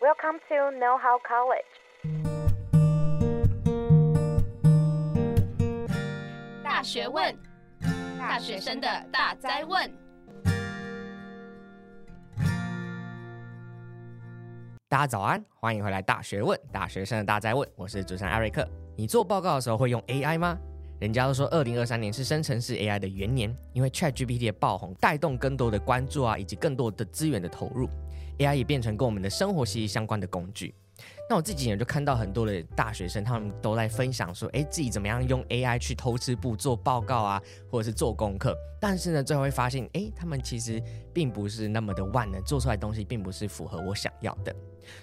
Welcome to Know How College。大学问，大学生的大哉问。大家早安，欢迎回来《大学问》，大学生的大哉问。我是主持人艾瑞克。你做报告的时候会用 AI 吗？人家都说，二零二三年是生成式 AI 的元年，因为 ChatGPT 的爆红，带动更多的关注啊，以及更多的资源的投入，AI 也变成跟我们的生活息息相关的工具。那我这几年就看到很多的大学生，他们都在分享说，哎，自己怎么样用 AI 去偷吃步做报告啊，或者是做功课。但是呢，最后会发现，哎，他们其实并不是那么的万能，做出来的东西并不是符合我想要的。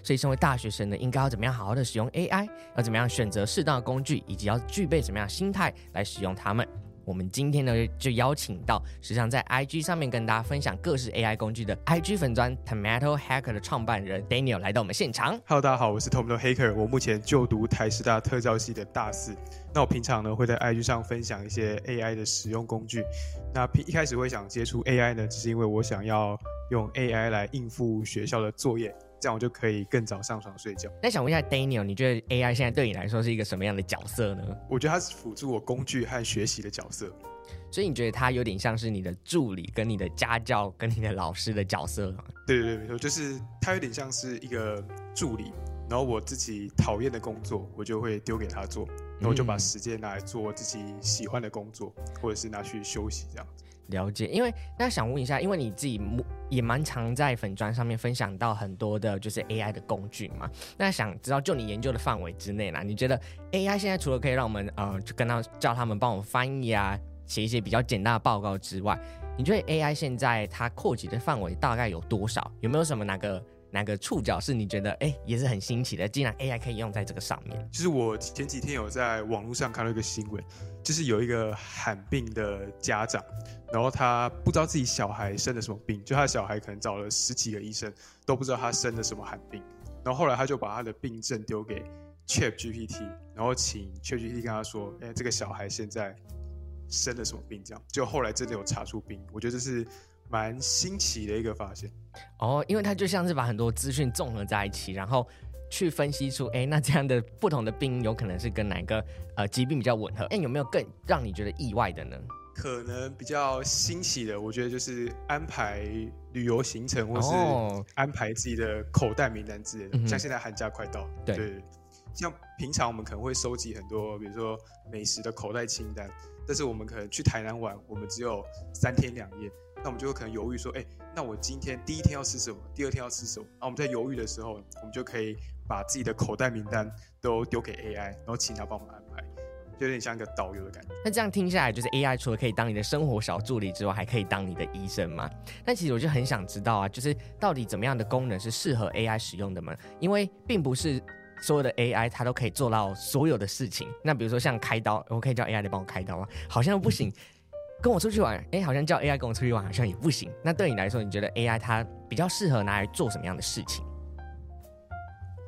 所以，身为大学生呢，应该要怎么样好好的使用 AI？要怎么样选择适当的工具，以及要具备什么样的心态来使用它们？我们今天呢，就邀请到时常在 IG 上面跟大家分享各式 AI 工具的 IG 粉专 Tomato Hacker 的创办人 Daniel 来到我们现场。Hello，大家好，我是 Tomato Hacker，我目前就读台师大特教系的大四。那我平常呢会在 IG 上分享一些 AI 的使用工具。那一开始会想接触 AI 呢，只是因为我想要用 AI 来应付学校的作业。这样我就可以更早上床睡觉。那想问一下 Daniel，你觉得 AI 现在对你来说是一个什么样的角色呢？我觉得它是辅助我工具和学习的角色。所以你觉得它有点像是你的助理、跟你的家教、跟你的老师的角色吗？对对对，没错，就是它有点像是一个助理。然后我自己讨厌的工作，我就会丢给他做，然后我就把时间拿来做自己喜欢的工作，嗯、或者是拿去休息这样子。了解，因为那想问一下，因为你自己也蛮常在粉砖上面分享到很多的，就是 AI 的工具嘛。那想知道，就你研究的范围之内啦，你觉得 AI 现在除了可以让我们呃，就跟他叫他们帮我们翻译啊，写一些比较简单的报告之外，你觉得 AI 现在它扩及的范围大概有多少？有没有什么哪个哪个触角是你觉得哎也是很新奇的？竟然 AI 可以用在这个上面？其实我前几天有在网络上看到一个新闻，就是有一个罕病的家长。然后他不知道自己小孩生了什么病，就他的小孩可能找了十几个医生都不知道他生了什么罕病。然后后来他就把他的病症丢给 ChatGPT，然后请 ChatGPT 跟他说：“哎，这个小孩现在生了什么病？”这样就后来真的有查出病。我觉得这是蛮新奇的一个发现。哦，因为他就像是把很多资讯综合在一起，然后去分析出：哎，那这样的不同的病有可能是跟哪个呃疾病比较吻合？哎，有没有更让你觉得意外的呢？可能比较新奇的，我觉得就是安排旅游行程，或是安排自己的口袋名单之类的。哦、像现在寒假快到，对，对，像平常我们可能会收集很多，比如说美食的口袋清单，但是我们可能去台南玩，我们只有三天两夜，那我们就会可能犹豫说，哎，那我今天第一天要吃什么？第二天要吃什么？那我们在犹豫的时候，我们就可以把自己的口袋名单都丢给 AI，然后请他帮我们安排。就有点像一个导游的感觉。那这样听下来，就是 AI 除了可以当你的生活小助理之外，还可以当你的医生吗？但其实我就很想知道啊，就是到底怎么样的功能是适合 AI 使用的吗？因为并不是所有的 AI 它都可以做到所有的事情。那比如说像开刀，我可以叫 AI 来帮我开刀吗？好像不行。跟我出去玩，哎，好像叫 AI 跟我出去玩好像也不行。那对你来说，你觉得 AI 它比较适合拿来做什么样的事情？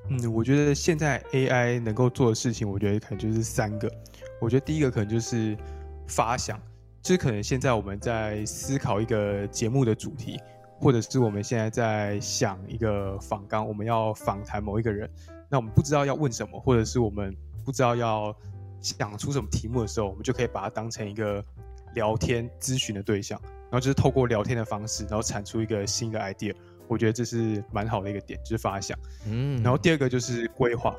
嗯，我觉得现在 AI 能够做的事情，我觉得可能就是三个。我觉得第一个可能就是发想，就是可能现在我们在思考一个节目的主题，或者是我们现在在想一个访纲，我们要访谈某一个人，那我们不知道要问什么，或者是我们不知道要想出什么题目的时候，我们就可以把它当成一个聊天咨询的对象，然后就是透过聊天的方式，然后产出一个新的 idea。我觉得这是蛮好的一个点，就是发想。嗯，然后第二个就是规划。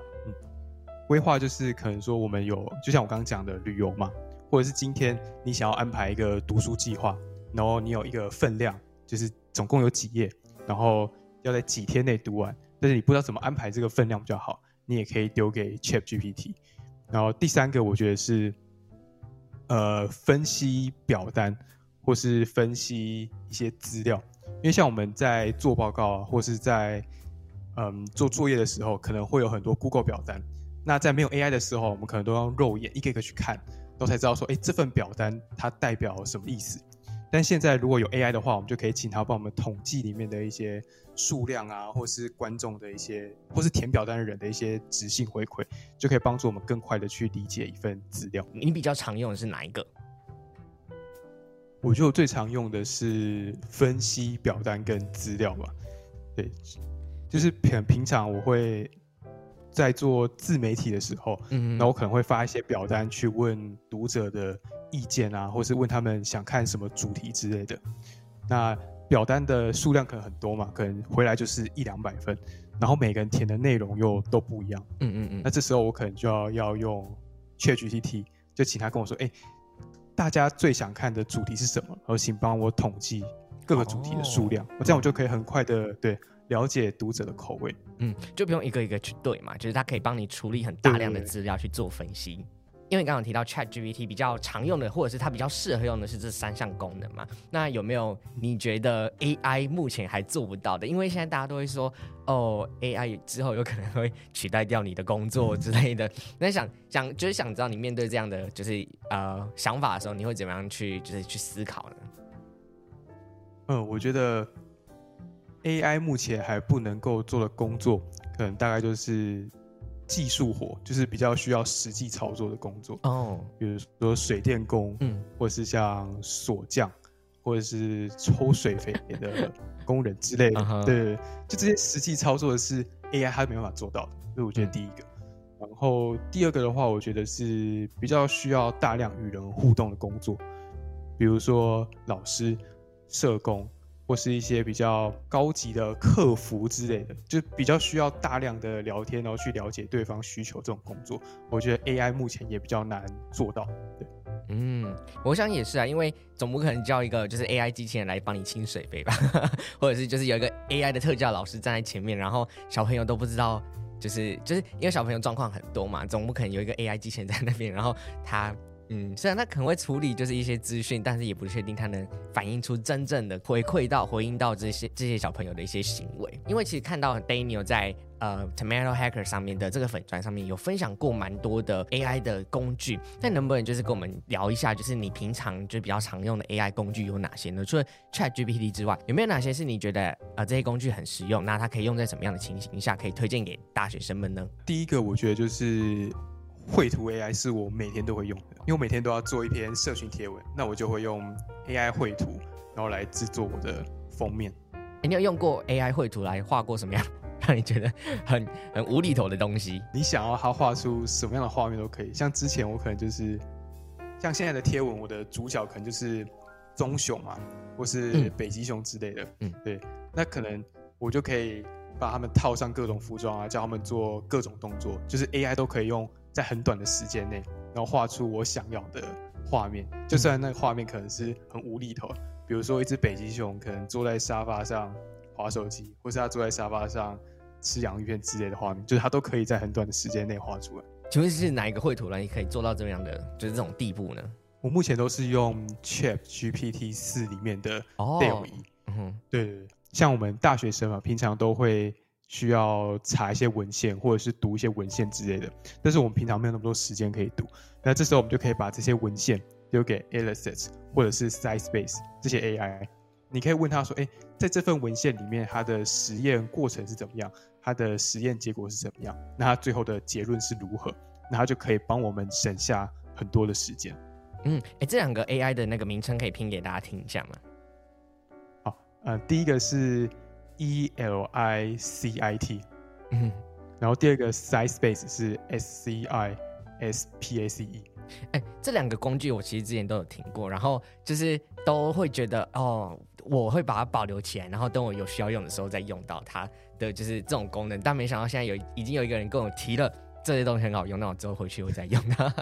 规划就是可能说我们有，就像我刚刚讲的旅游嘛，或者是今天你想要安排一个读书计划，然后你有一个分量，就是总共有几页，然后要在几天内读完，但是你不知道怎么安排这个分量比较好，你也可以丢给 ChatGPT。然后第三个我觉得是，呃，分析表单或是分析一些资料，因为像我们在做报告啊，或是在嗯做作业的时候，可能会有很多 Google 表单。那在没有 AI 的时候，我们可能都用肉眼一个一个去看，都才知道说，哎，这份表单它代表什么意思。但现在如果有 AI 的话，我们就可以请他帮我们统计里面的一些数量啊，或是观众的一些，或是填表单的人的一些直性回馈，就可以帮助我们更快的去理解一份资料。你比较常用的是哪一个？我觉得我最常用的是分析表单跟资料吧。对。就是平平常我会在做自媒体的时候，嗯，那我可能会发一些表单去问读者的意见啊，或是问他们想看什么主题之类的。那表单的数量可能很多嘛，可能回来就是一两百份，然后每个人填的内容又都不一样。嗯嗯嗯。那这时候我可能就要要用 ChatGPT，就请他跟我说，哎、欸，大家最想看的主题是什么？然后请帮我统计各个主题的数量，哦、这样我就可以很快的对了解读者的口味。嗯，就不用一个一个去对嘛，就是它可以帮你处理很大量的资料去做分析。因为刚刚提到 ChatGPT 比较常用的，或者是它比较适合用的是这三项功能嘛？那有没有你觉得 AI 目前还做不到的？因为现在大家都会说，哦，AI 之后有可能会取代掉你的工作之类的。那想想就是想知道你面对这样的就是呃想法的时候，你会怎么样去就是去思考呢？嗯，我觉得 AI 目前还不能够做的工作，可能大概就是。技术活就是比较需要实际操作的工作哦，比如说水电工，嗯，或者是像锁匠，或者是抽水肥的工人之类的，嗯、对，就这些实际操作的是 AI 它没办法做到的，所以我觉得第一个。然后第二个的话，我觉得是比较需要大量与人互动的工作，比如说老师、社工。或是一些比较高级的客服之类的，就比较需要大量的聊天，然后去了解对方需求这种工作，我觉得 AI 目前也比较难做到。对，嗯，我想也是啊，因为总不可能叫一个就是 AI 机器人来帮你清水杯吧，或者是就是有一个 AI 的特教老师站在前面，然后小朋友都不知道，就是就是因为小朋友状况很多嘛，总不可能有一个 AI 机器人在那边，然后他。嗯，虽然他可能会处理就是一些资讯，但是也不确定他能反映出真正的回馈到、回应到这些这些小朋友的一些行为。因为其实看到 Daniel 在呃 Tomato Hacker 上面的这个粉砖上面有分享过蛮多的 AI 的工具，那能不能就是跟我们聊一下，就是你平常就比较常用的 AI 工具有哪些呢？除了 ChatGPT 之外，有没有哪些是你觉得呃这些工具很实用？那它可以用在什么样的情形下可以推荐给大学生们呢？第一个，我觉得就是。绘图 AI 是我每天都会用的，因为我每天都要做一篇社群贴文，那我就会用 AI 绘图，然后来制作我的封面。欸，你有用过 AI 绘图来画过什么样让你觉得很 很无厘头的东西？你想要它画出什么样的画面都可以。像之前我可能就是像现在的贴文，我的主角可能就是棕熊嘛，或是北极熊之类的。嗯，对，那可能我就可以把他们套上各种服装啊，叫他们做各种动作，就是 AI 都可以用。在很短的时间内，然后画出我想要的画面。就算那个画面可能是很无厘头，比如说一只北极熊可能坐在沙发上滑手机，或是他坐在沙发上吃洋芋片之类的画面，就是他都可以在很短的时间内画出来。请问是哪一个绘图呢？你可以做到这样的，就是这种地步呢？我目前都是用 Chat GPT 四里面的 DALL-E。嗯哼，对对对，像我们大学生嘛，平常都会。需要查一些文献，或者是读一些文献之类的，但是我们平常没有那么多时间可以读。那这时候我们就可以把这些文献丢给 Elastic 或者是 Scilabase 这些 AI，你可以问他说：“诶，在这份文献里面，它的实验过程是怎么样？它的实验结果是怎么样？那它最后的结论是如何？那它就可以帮我们省下很多的时间。”嗯，诶，这两个 AI 的那个名称可以拼给大家听一下吗？好，呃，第一个是。E L I C I T，嗯，然后第二个 Scilabase 是 S C I S P A C E，哎，这两个工具我其实之前都有听过，然后就是都会觉得哦，我会把它保留起来，然后等我有需要用的时候再用到它的就是这种功能，但没想到现在有已经有一个人跟我提了这些东西很好用，那我之后回去会再用它。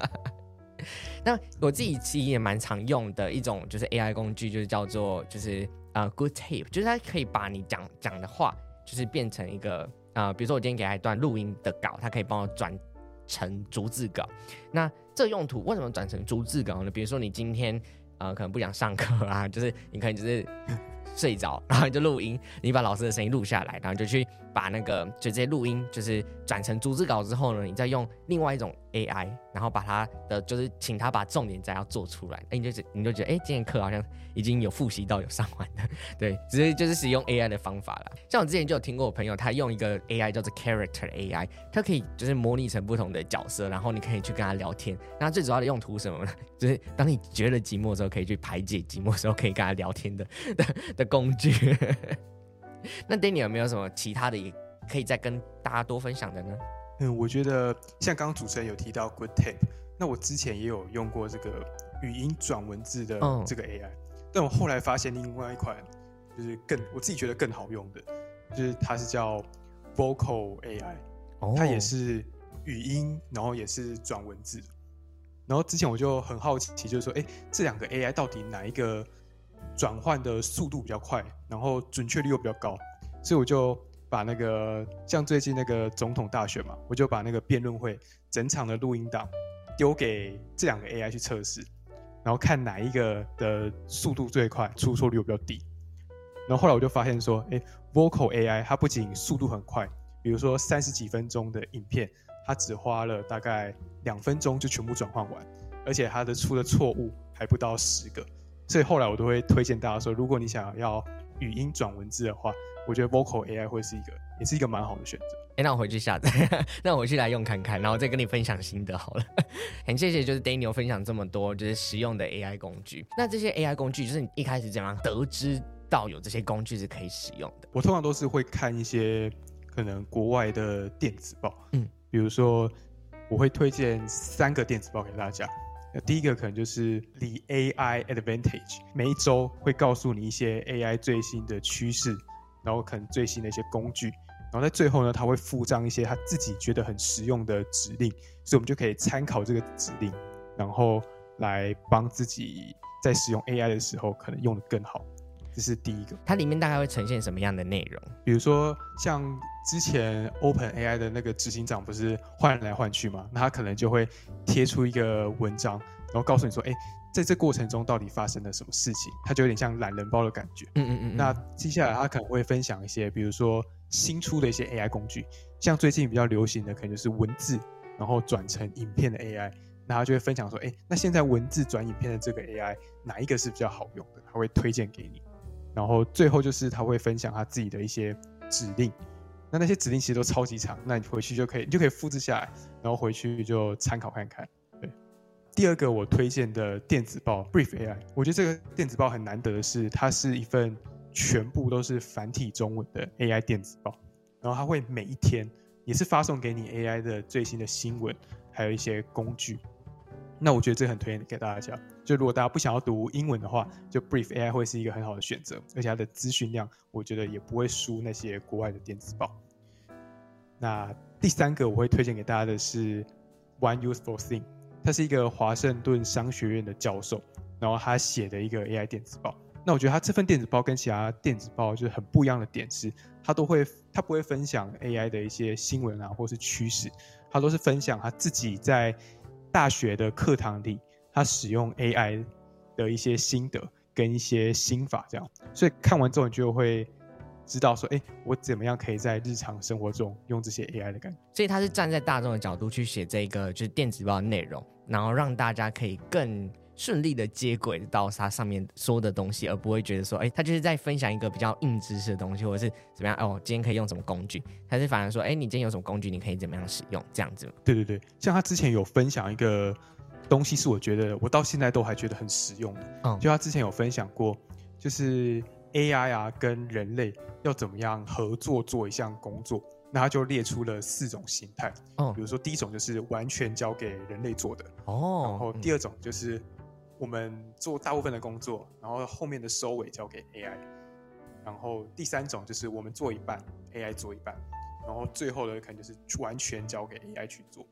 那我自己其实也蛮常用的一种就是 AI 工具，就是叫做就是。啊、，Good Tape，就是它可以把你讲讲的话，就是变成一个啊、比如说我今天给他一段录音的稿，它可以帮我转成逐字稿。那这个用途为什么转成逐字稿呢？比如说你今天啊可能不想上课啊，就是你可能就是睡着，然后你就录音，你把老师的声音录下来，然后就去把那个就这些录音就是转成逐字稿之后呢，你再用另外一种 AI，然后把它的就是请他把重点再要做出来，哎，你就你就觉得哎，今天课好像。已经有复习到有上完的，对，只是就是使用 AI 的方法了。像我之前就有听过我朋友，他用一个 AI 叫做 Character AI，它可以就是模拟成不同的角色，然后你可以去跟他聊天。那最主要的用途是什么呢？就是当你觉得寂寞的时候，可以去排解寂寞的时候，可以跟他聊天的的的工具。那 Danny 有没有什么其他的也可以再跟大家多分享的呢？嗯，我觉得像刚刚主持人有提到 Good Tape，那我之前也有用过这个语音转文字的这个 AI，、嗯、但我后来发现另外一款就是更我自己觉得更好用的，就是它是叫 Vocal AI，、哦、它也是语音，然后也是转文字。然后之前我就很好奇，就是说，哎，这两个 AI 到底哪一个转换的速度比较快，然后准确率又比较高？所以我就把那个像最近那个总统大选嘛，我就把那个辩论会整场的录音档丢给这两个 AI 去测试，然后看哪一个的速度最快，出错率又比较低。然后后来我就发现说，哎，Vocal AI 它不仅速度很快，比如说三十几分钟的影片。它只花了大概两分钟就全部转换完，而且它的出的错误还不到十个，所以后来我都会推荐大家说，如果你想要语音转文字的话，我觉得 Vocal AI 会是一个，也是一个蛮好的选择。哎，那我回去下载，那我回去来用看看，然后再跟你分享心得好了。很谢谢，就是 Daniel 分享这么多就是实用的 AI 工具。那这些 AI 工具，就是你一开始怎样得知到有这些工具是可以使用的？我通常都是会看一些可能国外的电子报，嗯。比如说，我会推荐三个电子报给大家。第一个可能就是《The AI Advantage》，每一周会告诉你一些 AI 最新的趋势，然后可能最新的一些工具，然后在最后呢，他会附上一些他自己觉得很实用的指令，所以我们就可以参考这个指令，然后来帮自己在使用 AI 的时候可能用的更好。这是第一个。它里面大概会呈现什么样的内容？比如说像。之前 Open AI 的那个执行长不是换来换去嘛？那他可能就会贴出一个文章，然后告诉你说：“哎，在这过程中到底发生了什么事情？”他就有点像懒人包的感觉。嗯嗯嗯。那接下来他可能会分享一些，比如说新出的一些 AI 工具，像最近比较流行的，可能就是文字然后转成影片的 AI。那他就会分享说：“哎，那现在文字转影片的这个 AI 哪一个是比较好用的？”他会推荐给你。然后最后就是他会分享他自己的一些指令。那那些指令其实都超级长，那你回去就可以，你就可以复制下来，然后回去就参考看看。对，第二个我推荐的电子报 Brief AI，我觉得这个电子报很难得的是，它是一份全部都是繁体中文的 AI 电子报，然后它会每一天也是发送给你 AI 的最新的新闻，还有一些工具。那我觉得这很推荐给大家。就如果大家不想要读英文的话，就 Brief AI 会是一个很好的选择，而且它的资讯量，我觉得也不会输那些国外的电子报。那第三个我会推荐给大家的是 One Useful Thing，他是一个华盛顿商学院的教授，然后他写的一个 AI 电子报。那我觉得他这份电子报跟其他电子报就是很不一样的点是，他都会他不会分享 AI 的一些新闻啊，或是趋势，他都是分享他自己在大学的课堂里。他使用 AI 的一些心得跟一些心法，这样，所以看完之后你就会知道说，哎，我怎么样可以在日常生活中用这些 AI 的感觉。所以他是站在大众的角度去写这个就是电子报的内容，然后让大家可以更顺利的接轨到他上面说的东西，而不会觉得说，哎，他就是在分享一个比较硬知识的东西，或者是怎么样哦，今天可以用什么工具，他是反而说，哎，你今天有什么工具，你可以怎么样使用这样子。对对对，像他之前有分享一个。东西是我觉得我到现在都还觉得很实用的。嗯，就他之前有分享过，就是 AI 啊跟人类要怎么样合作做一项工作，那他就列出了四种形态。嗯，比如说第一种就是完全交给人类做的。哦，然后第二种就是我们做大部分的工作，然后后面的收尾交给 AI。然后第三种就是我们做一半，AI 做一半，然后最后的可能就是完全交给 AI 去做。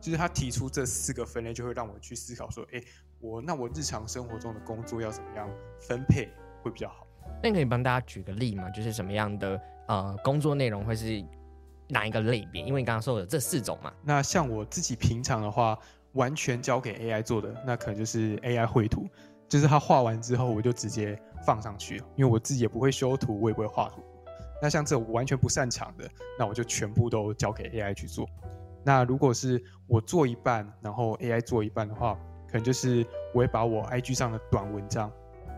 就是他提出这四个分类，就会让我去思考说，哎，我那我日常生活中的工作要怎么样分配会比较好？那你可以帮大家举个例吗？就是什么样的呃工作内容会是哪一个类别？因为你刚刚说的这四种嘛。那像我自己平常的话，完全交给 AI 做的，那可能就是 AI 绘图，就是他画完之后我就直接放上去，因为我自己也不会修图，我也不会画图。那像这种我完全不擅长的，那我就全部都交给 AI 去做。那如果是我做一半，然后 AI 做一半的话，可能就是我会把我 IG 上的短文章，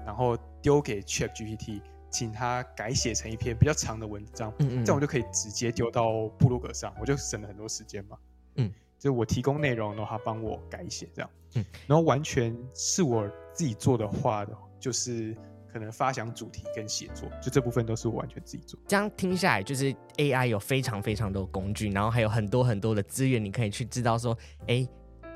然后丢给 ChatGPT，请他改写成一篇比较长的文章，嗯嗯，这样我就可以直接丢到布鲁格上，我就省了很多时间嘛。嗯，就我提供内容，然后他帮我改写这样。嗯，然后完全是我自己做的话的，就是可能发想主题跟写作，就这部分都是我完全自己做。这样听下来，就是 AI 有非常非常多工具，然后还有很多很多的资源，你可以去知道说，哎，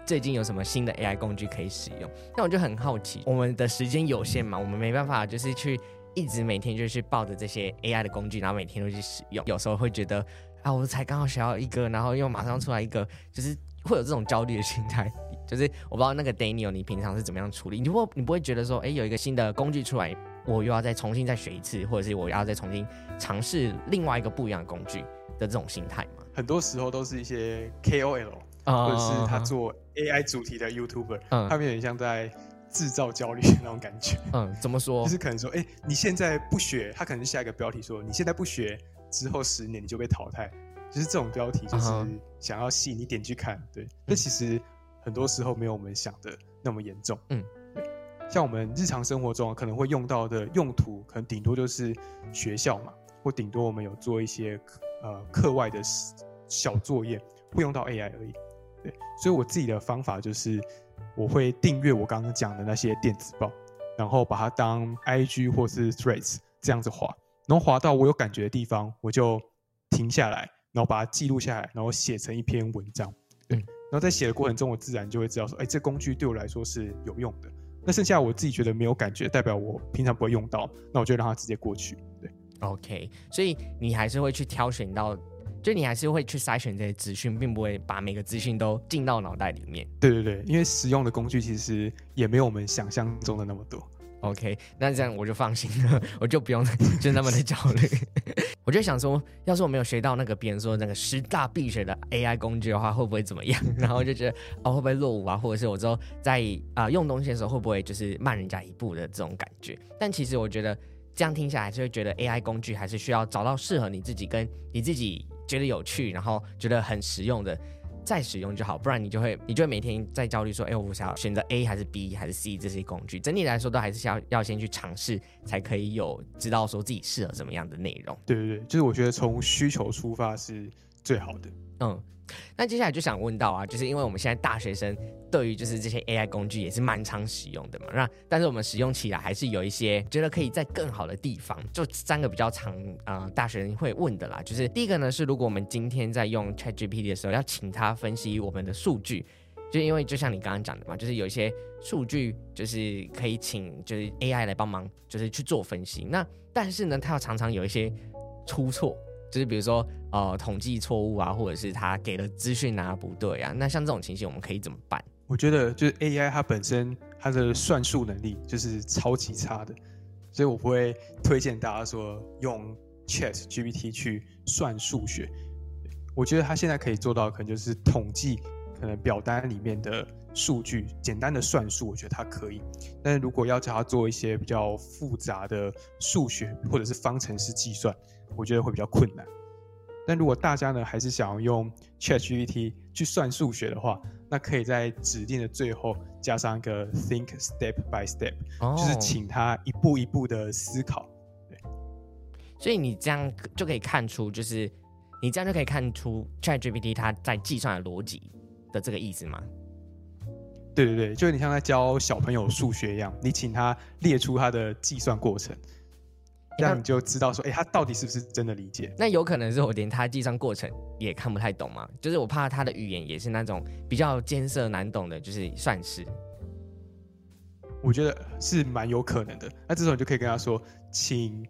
最近有什么新的 AI 工具可以使用。那我就很好奇，我们的时间有限嘛，我们没办法就是去一直每天就去抱着这些 AI 的工具，然后每天都去使用。有时候会觉得啊，我才刚好学到一个，然后又马上出来一个，就是会有这种焦虑的心态。就是我不知道那个 Daniel，你平常是怎么样处理？你不你不会觉得说，哎，有一个新的工具出来，我又要再重新再学一次，或者是我要再重新尝试另外一个不一样的工具的这种心态吗？很多时候都是一些 KOL，或者是他做 AI 主题的 YouTuber，嗯，他们有点像在制造焦虑的那种感觉。嗯，怎么说？就是可能说，哎，你现在不学，他可能是下一个标题说，你现在不学，之后十年你就被淘汰。就是这种标题，就是想要吸引你点去看。对，那其实。很多时候没有我们想的那么严重，嗯，对，像我们日常生活中可能会用到的用途，可能顶多就是学校嘛，或顶多我们有做一些呃课外的小作业，会用到 AI 而已，对，所以我自己的方法就是我会订阅我刚刚讲的那些电子报，然后把它当 IG 或是 Threads 这样子滑，然后滑到我有感觉的地方，我就停下来，然后把它记录下来，然后写成一篇文章，后在写的过程中，我自然就会知道说，哎，这工具对我来说是有用的。那剩下我自己觉得没有感觉，代表我平常不会用到，那我就让它直接过去。对，OK。所以你还是会去挑选到，就你还是会去筛选这些资讯，并不会把每个资讯都进到脑袋里面。对对对，因为使用的工具其实也没有我们想象中的那么多。OK，那这样我就放心了，我就不用就那么的焦虑。我就想说，要是我没有学到那个别人说那个十大必学的 AI 工具的话，会不会怎么样？然后就觉得哦，会不会落伍啊？或者是我之后在啊、用东西的时候，会不会就是慢人家一步的这种感觉？但其实我觉得这样听下来，就会觉得 AI 工具还是需要找到适合你自己，跟你自己觉得有趣，然后觉得很实用的。再使用就好，不然你就会，你就会每天在焦虑说，哎、我想要选择 A 还是 B 还是 C 这些工具。整体来说，都还是要要先去尝试，才可以有知道说自己适合什么样的内容。对对对，就是我觉得从需求出发是最好的。嗯。那接下来就想问到啊，就是因为我们现在大学生对于就是这些 AI 工具也是蛮常使用的嘛，那但是我们使用起来还是有一些觉得可以在更好的地方，就三个比较常啊、呃、大学生会问的啦，就是第一个呢是如果我们今天在用 ChatGPT 的时候要请他分析我们的数据，就因为就像你刚刚讲的嘛，就是有一些数据就是可以请就是 AI 来帮忙就是去做分析，那但是呢，它要常常有一些出错。就是比如说，呃，统计错误啊，或者是他给的资讯啊不对啊，那像这种情形，我们可以怎么办？我觉得就是 AI 它本身它的算术能力就是超级差的，所以我不会推荐大家说用 ChatGPT 去算数学。我觉得他现在可以做到，可能就是统计可能表单里面的数据，简单的算术，我觉得它可以。但是如果要叫它做一些比较复杂的数学或者是方程式计算，我觉得会比较困难，但如果大家呢还是想要用 ChatGPT 去算数学的话，那可以在指定的最后加上一个 Think Step by Step，哦，就是请他一步一步的思考。对，所以你这样就可以看出，就是你这样就可以看出 ChatGPT 它在计算的逻辑的这个意思吗？对对对，就你像在教小朋友数学一样，你请他列出他的计算过程。这样你就知道说，哎、欸，他到底是不是真的理解？那有可能是我连他计算过程也看不太懂嘛？就是我怕他的语言也是那种比较艰涩难懂的，就是算式。我觉得是蛮有可能的。那这时候你就可以跟他说，请，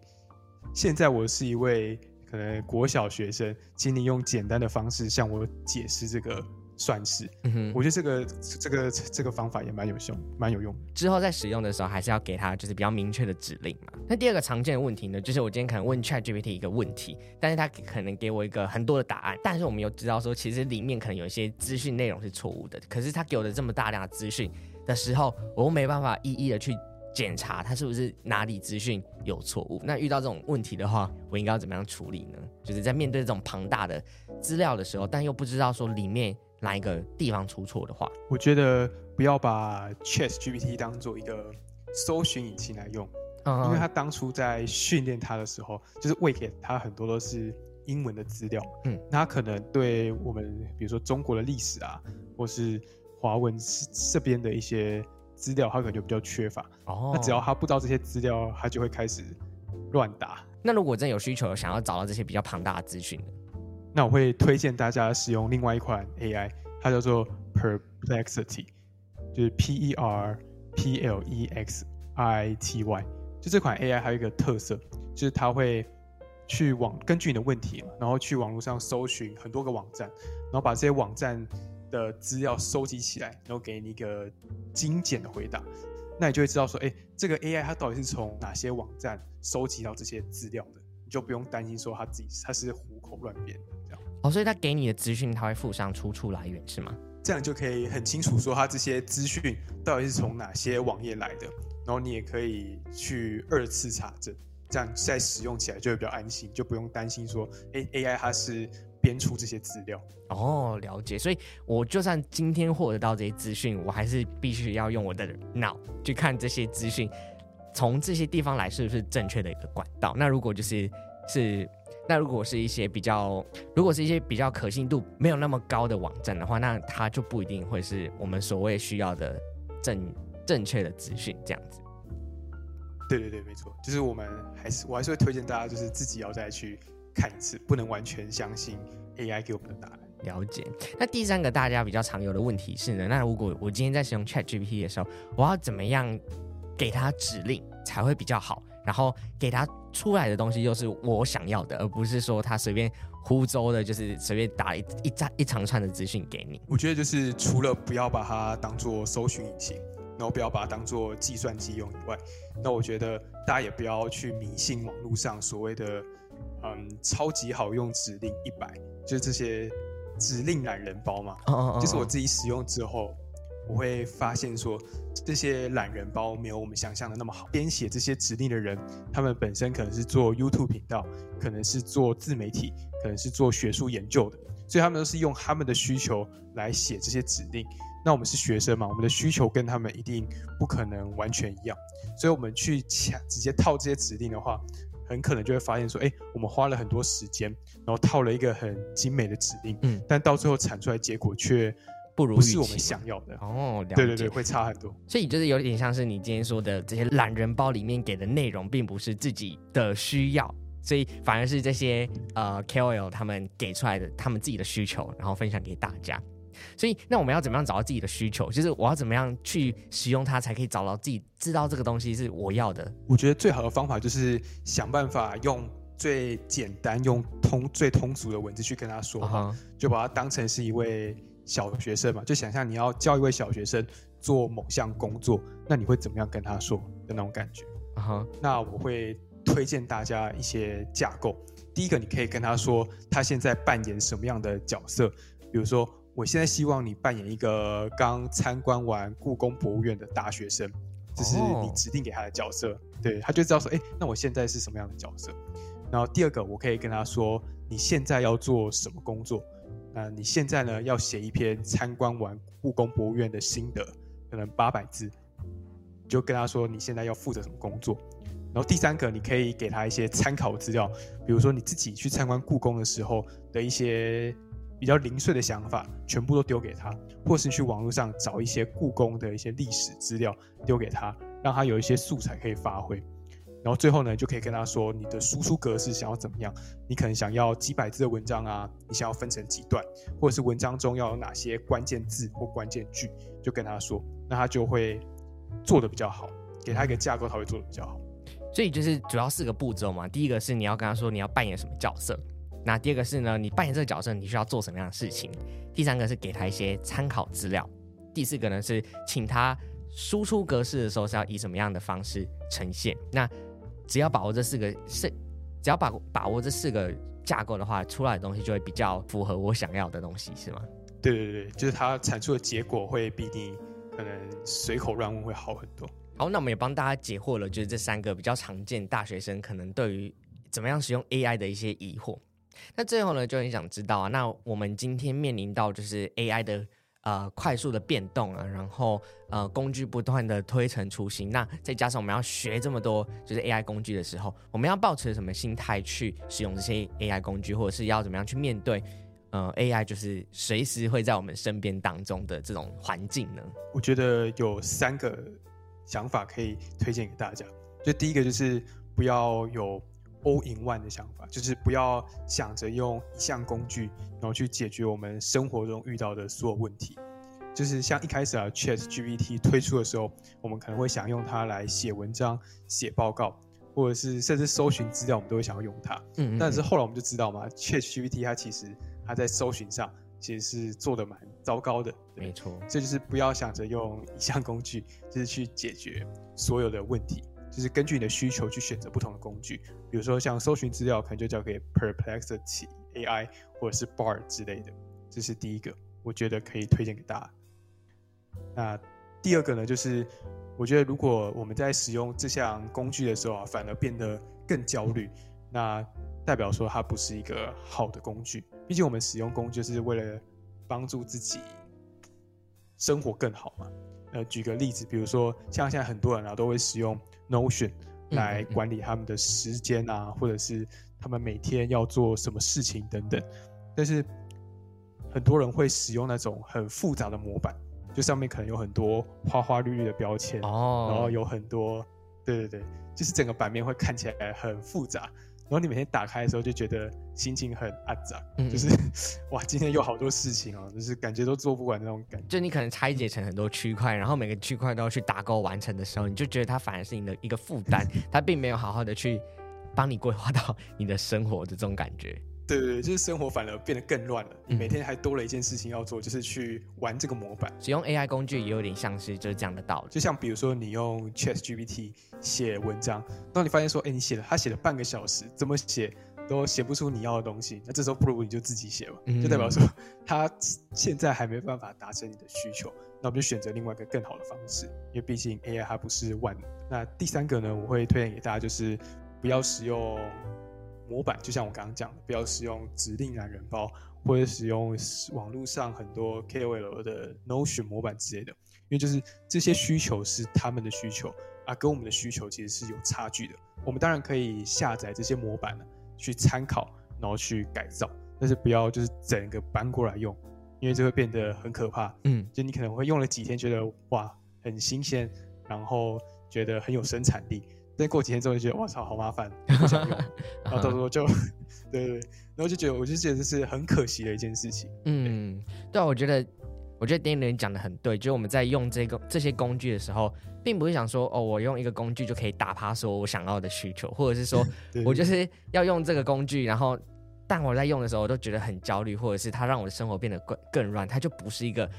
现在我是一位可能国小学生，请你用简单的方式向我解释这个。算是，嗯哼，我觉得这个这个这个方法也蛮有用，蛮有用。之后在使用的时候，还是要给他就是比较明确的指令嘛。那第二个常见的问题呢，就是我今天可能问 ChatGPT 一个问题，但是他可能给我一个很多的答案，但是我们又知道说，其实里面可能有一些资讯内容是错误的。可是他给我的这么大量的资讯的时候，我又没办法一一的去检查他是不是哪里资讯有错误。那遇到这种问题的话，我应该要怎么样处理呢？就是在面对这种庞大的资料的时候，但又不知道说里面。哪一个地方出错的话，我觉得不要把 ChatGPT 当做一个搜寻引擎来用，uh. 因为他当初在训练它的时候，就是喂给它很多都是英文的资料，嗯，那他可能对我们比如说中国的历史啊，或是华文这边的一些资料，它可能就比较缺乏。哦，那只要他不知道这些资料，他就会开始乱打。那如果真有需求，想要找到这些比较庞大的资讯，那我会推荐大家使用另外一款 AI，它叫做 Perplexity，就是 P E R P L E X I T Y。就这款 AI 还有一个特色，就是它会去网根据你的问题，然后去网络上搜寻很多个网站，然后把这些网站的资料收集起来，然后给你一个精简的回答。那你就会知道说，哎，这个 AI 它到底是从哪些网站收集到这些资料的？你就不用担心说它自己它是虎口乱编。哦，所以他给你的资讯，它会附上出处来源是吗？这样就可以很清楚说它这些资讯到底是从哪些网页来的。然后你也可以去二次查证，这样再使用起来就会比较安心，就不用担心说，哎，AI 它是编出这些资料。哦，了解。所以我就算今天获得到这些资讯，我还是必须要用我的脑去看这些资讯，从这些地方来是不是正确的一个管道。那如果就是是，那如果是一些比较，如果是一些比较可信度没有那么高的网站的话，那它就不一定会是我们所谓需要的正。正确的资讯，这样子。对对对，没错，就是我们还是我还是会推荐大家，就是自己要再去看一次，不能完全相信 AI 给我们的答案。了解。那第三个大家比较常有的问题是呢，那如果我今天在使用 ChatGPT 的时候，我要怎么样给它指令才会比较好？然后给他出来的东西又是我想要的，而不是说他随便胡诌的，就是随便打一一长一长串的资讯给你。我觉得就是除了不要把它当做搜寻引擎。然后不要把它当做计算机用以外，那我觉得大家也不要去迷信网络上所谓的嗯超级好用指令一百，就是这些指令懒人包嘛。Oh, oh, oh, oh. 就是我自己使用之后，我会发现说这些懒人包没有我们想象的那么好。编写这些指令的人，他们本身可能是做 YouTube 频道，可能是做自媒体，可能是做学术研究的，所以他们都是用他们的需求来写这些指令。那我们是学生嘛，我们的需求跟他们一定不可能完全一样，所以我们去抢直接套这些指令的话，很可能就会发现说，哎，我们花了很多时间，然后套了一个很精美的指令，嗯，但到最后产出来结果却不如不是我们想要的哦，对对对，会差很多。所以就是有点像是你今天说的这些懒人包里面给的内容，并不是自己的需要，所以反而是这些呃 KOL 他们给出来的他们自己的需求，然后分享给大家。所以，那我们要怎么样找到自己的需求？就是我要怎么样去使用它，才可以找到自己知道这个东西是我要的。我觉得最好的方法就是想办法用最简单、用通最通俗的文字去跟他说话，uh huh. 就把它当成是一位小学生嘛。就想象你要教一位小学生做某项工作，那你会怎么样跟他说的那种感觉？啊哈、uh，huh. 那我会推荐大家一些架构。第一个，你可以跟他说他现在扮演什么样的角色，比如说。我现在希望你扮演一个刚参观完故宫博物院的大学生，这是你指定给他的角色，对，他就知道说，哎，那我现在是什么样的角色？然后第二个，我可以跟他说，你现在要做什么工作？那你现在呢，要写一篇参观完故宫博物院的心得，可能八百字，你就跟他说你现在要负责什么工作。然后第三个，你可以给他一些参考资料，比如说你自己去参观故宫的时候的一些。比较零碎的想法，全部都丢给他，或是去网络上找一些故宫的一些历史资料丢给他，让他有一些素材可以发挥。然后最后呢，就可以跟他说，你的输出格式想要怎么样？你可能想要几百字的文章啊，你想要分成几段，或者是文章中要有哪些关键字或关键句，就跟他说，那他就会做得比较好。给他一个架构，他会做得比较好。所以就是主要四个步骤嘛。第一个是你要跟他说你要扮演什么角色。那第二个是呢，你扮演这个角色，你需要做什么样的事情？第三个是给他一些参考资料。第四个呢是请他输出格式的时候是要以什么样的方式呈现？那只要把握这四个是，只要把把握这四个架构的话，出来的东西就会比较符合我想要的东西，是吗？对对对，就是它产出的结果会比你可能随口乱问会好很多。好，那我们也帮大家解惑了，就是这三个比较常见大学生可能对于怎么样使用 AI 的一些疑惑。那最后呢，就很想知道啊，那我们今天面临到就是 AI 的呃快速的变动啊，然后呃工具不断的推陈出新，那再加上我们要学这么多就是 AI 工具的时候，我们要抱持什么心态去使用这些 AI 工具，或者是要怎么样去面对呃 AI 就是随时会在我们身边当中的这种环境呢？我觉得有三个想法可以推荐给大家。就第一个就是不要有 all in one 的想法，就是不要想着用一项工具然后去解决我们生活中遇到的所有问题。就是像一开始啊，ChatGPT 推出的时候，我们可能会想用它来写文章、写报告，或者是甚至搜寻资料，我们都会想要用它。嗯，嗯，但是后来我们就知道嘛，ChatGPT 它其实它在搜寻上其实是做的蛮糟糕的。没错，这就是不要想着用一项工具就是去解决所有的问题，就是根据你的需求去选择不同的工具。比如说像搜寻资料，可能就交给 Perplexity AI 或者是 Bar 之类的。这是第一个，我觉得可以推荐给大家。那第二个呢，就是我觉得如果我们在使用这项工具的时候啊，反而变得更焦虑，那代表说它不是一个好的工具。毕竟我们使用工具是为了帮助自己生活更好嘛。呃，举个例子，比如说像现在很多人啊都会使用 Notion 来管理他们的时间啊，或者是他们每天要做什么事情等等。但是很多人会使用那种很复杂的模板。就上面可能有很多花花绿绿的标签哦，然后有很多，对对对，就是整个版面会看起来很复杂，然后你每天打开的时候就觉得心情很阿杂，嗯嗯就是 哇，今天有好多事情哦，就是感觉都做不完那种感觉。就你可能拆解成很多区块，然后每个区块都要去打勾完成的时候，你就觉得它反而是你的一个负担，它并没有好好的去帮你规划到你的生活的这种感觉。对对对，就是生活反而变得更乱了。你每天还多了一件事情要做，就是去玩这个模板。使用 AI 工具也有点像是就是这样的道理。就像比如说你用 ChatGPT 写文章，当你发现说，哎，你写了，他写了半个小时，怎么写都写不出你要的东西，那这时候不如你就自己写吧，就代表说他现在还没办法达成你的需求，那我们就选择另外一个更好的方式，因为毕竟 AI 它不是万能。那第三个呢，我会推荐给大家就是不要使用。模板就像我刚刚讲的，不要使用指令懒人包，或者使用网络上很多 KOL 的 Notion 模板之类的，因为就是这些需求是他们的需求啊，跟我们的需求其实是有差距的。我们当然可以下载这些模板呢，去参考，然后去改造，但是不要就是整个搬过来用，因为这会变得很可怕。嗯，就你可能会用了几天，觉得哇很新鲜，然后觉得很有生产力。再过几天之后就觉得，哇操，好麻烦，不想用，然后到时候就，对，对对，然后就觉得，我就觉得这是很可惜的一件事情。嗯，对啊，我觉得，我觉得 Daniel 讲的很对，就是我们在用这个这些工具的时候，并不是想说，哦，我用一个工具就可以打趴所有我想要的需求，或者是说 我就是要用这个工具，然后，但我在用的时候，我都觉得很焦虑，或者是它让我的生活变得更更乱，它就不是一个。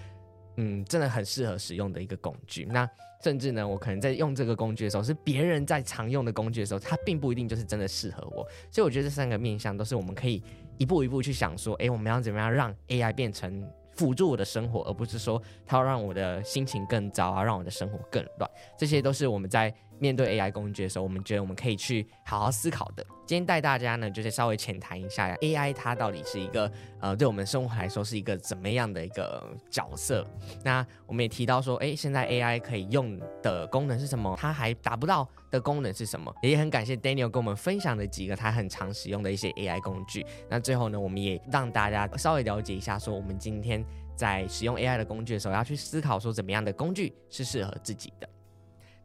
嗯，真的很适合使用的一个工具。那甚至呢，我可能在用这个工具的时候，是别人在常用的工具的时候，它并不一定就是真的适合我。所以我觉得这三个面向都是我们可以一步一步去想说，哎，我们要怎么样让 AI 变成辅助我的生活，而不是说它要让我的心情更糟啊，让我的生活更乱。这些都是我们在。面对 AI 工具的时候，我们觉得我们可以去好好思考的。今天带大家呢，就是稍微浅谈一下 AI 它到底是一个呃，对我们生活来说是一个怎么样的一个角色。那我们也提到说，诶，现在 AI 可以用的功能是什么？它还达不到的功能是什么？也很感谢 Daniel 跟我们分享的几个他很常使用的一些 AI 工具。那最后呢，我们也让大家稍微了解一下，说我们今天在使用 AI 的工具的时候，要去思考说怎么样的工具是适合自己的。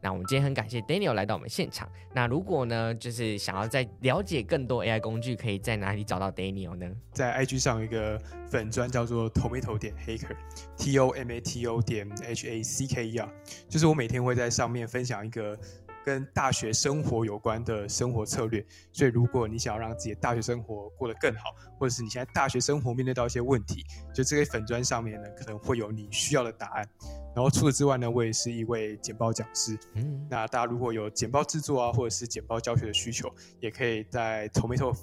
那我们今天很感谢 Daniel 来到我们现场。那如果呢，就是想要再了解更多 AI 工具，可以在哪里找到 Daniel 呢？在 IG 上一个粉钻叫做 Tomato 点 Haker T O M A T O 点 H A C K E R，就是我每天会在上面分享一个跟大学生活有关的生活策略。所以如果你想要让自己的大学生活过得更好，或者是你现在大学生活面对到一些问题，就这个粉砖上面呢，可能会有你需要的答案。然后除此之外呢，我也是一位简报讲师。嗯，那大家如果有简报制作啊，或者是简报教学的需求，也可以在 Tomato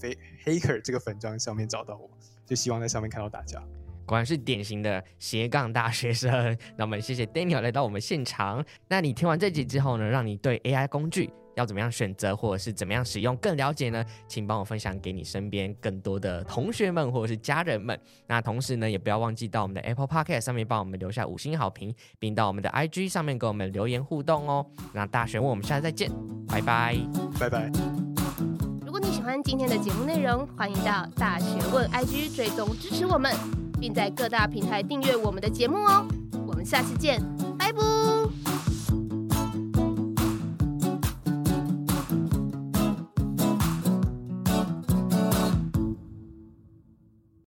Hacker 这个粉砖上面找到我。就希望在上面看到大家。果然是典型的斜杠大学生。那我们谢谢 Daniel 来到我们现场。那你听完这集之后呢，让你对 AI 工具，要怎么样选择，或者是怎么样使用更了解呢？请帮我分享给你身边更多的同学们或者是家人们。那同时呢，也不要忘记到我们的 Apple Podcast 上面帮我们留下五星好评，并到我们的 IG 上面给我们留言互动哦。那大学问，我们下次再见，拜拜，拜拜。如果你喜欢今天的节目内容，欢迎到大学问 IG 追踪支持我们，并在各大平台订阅我们的节目哦。我们下期见拜拜。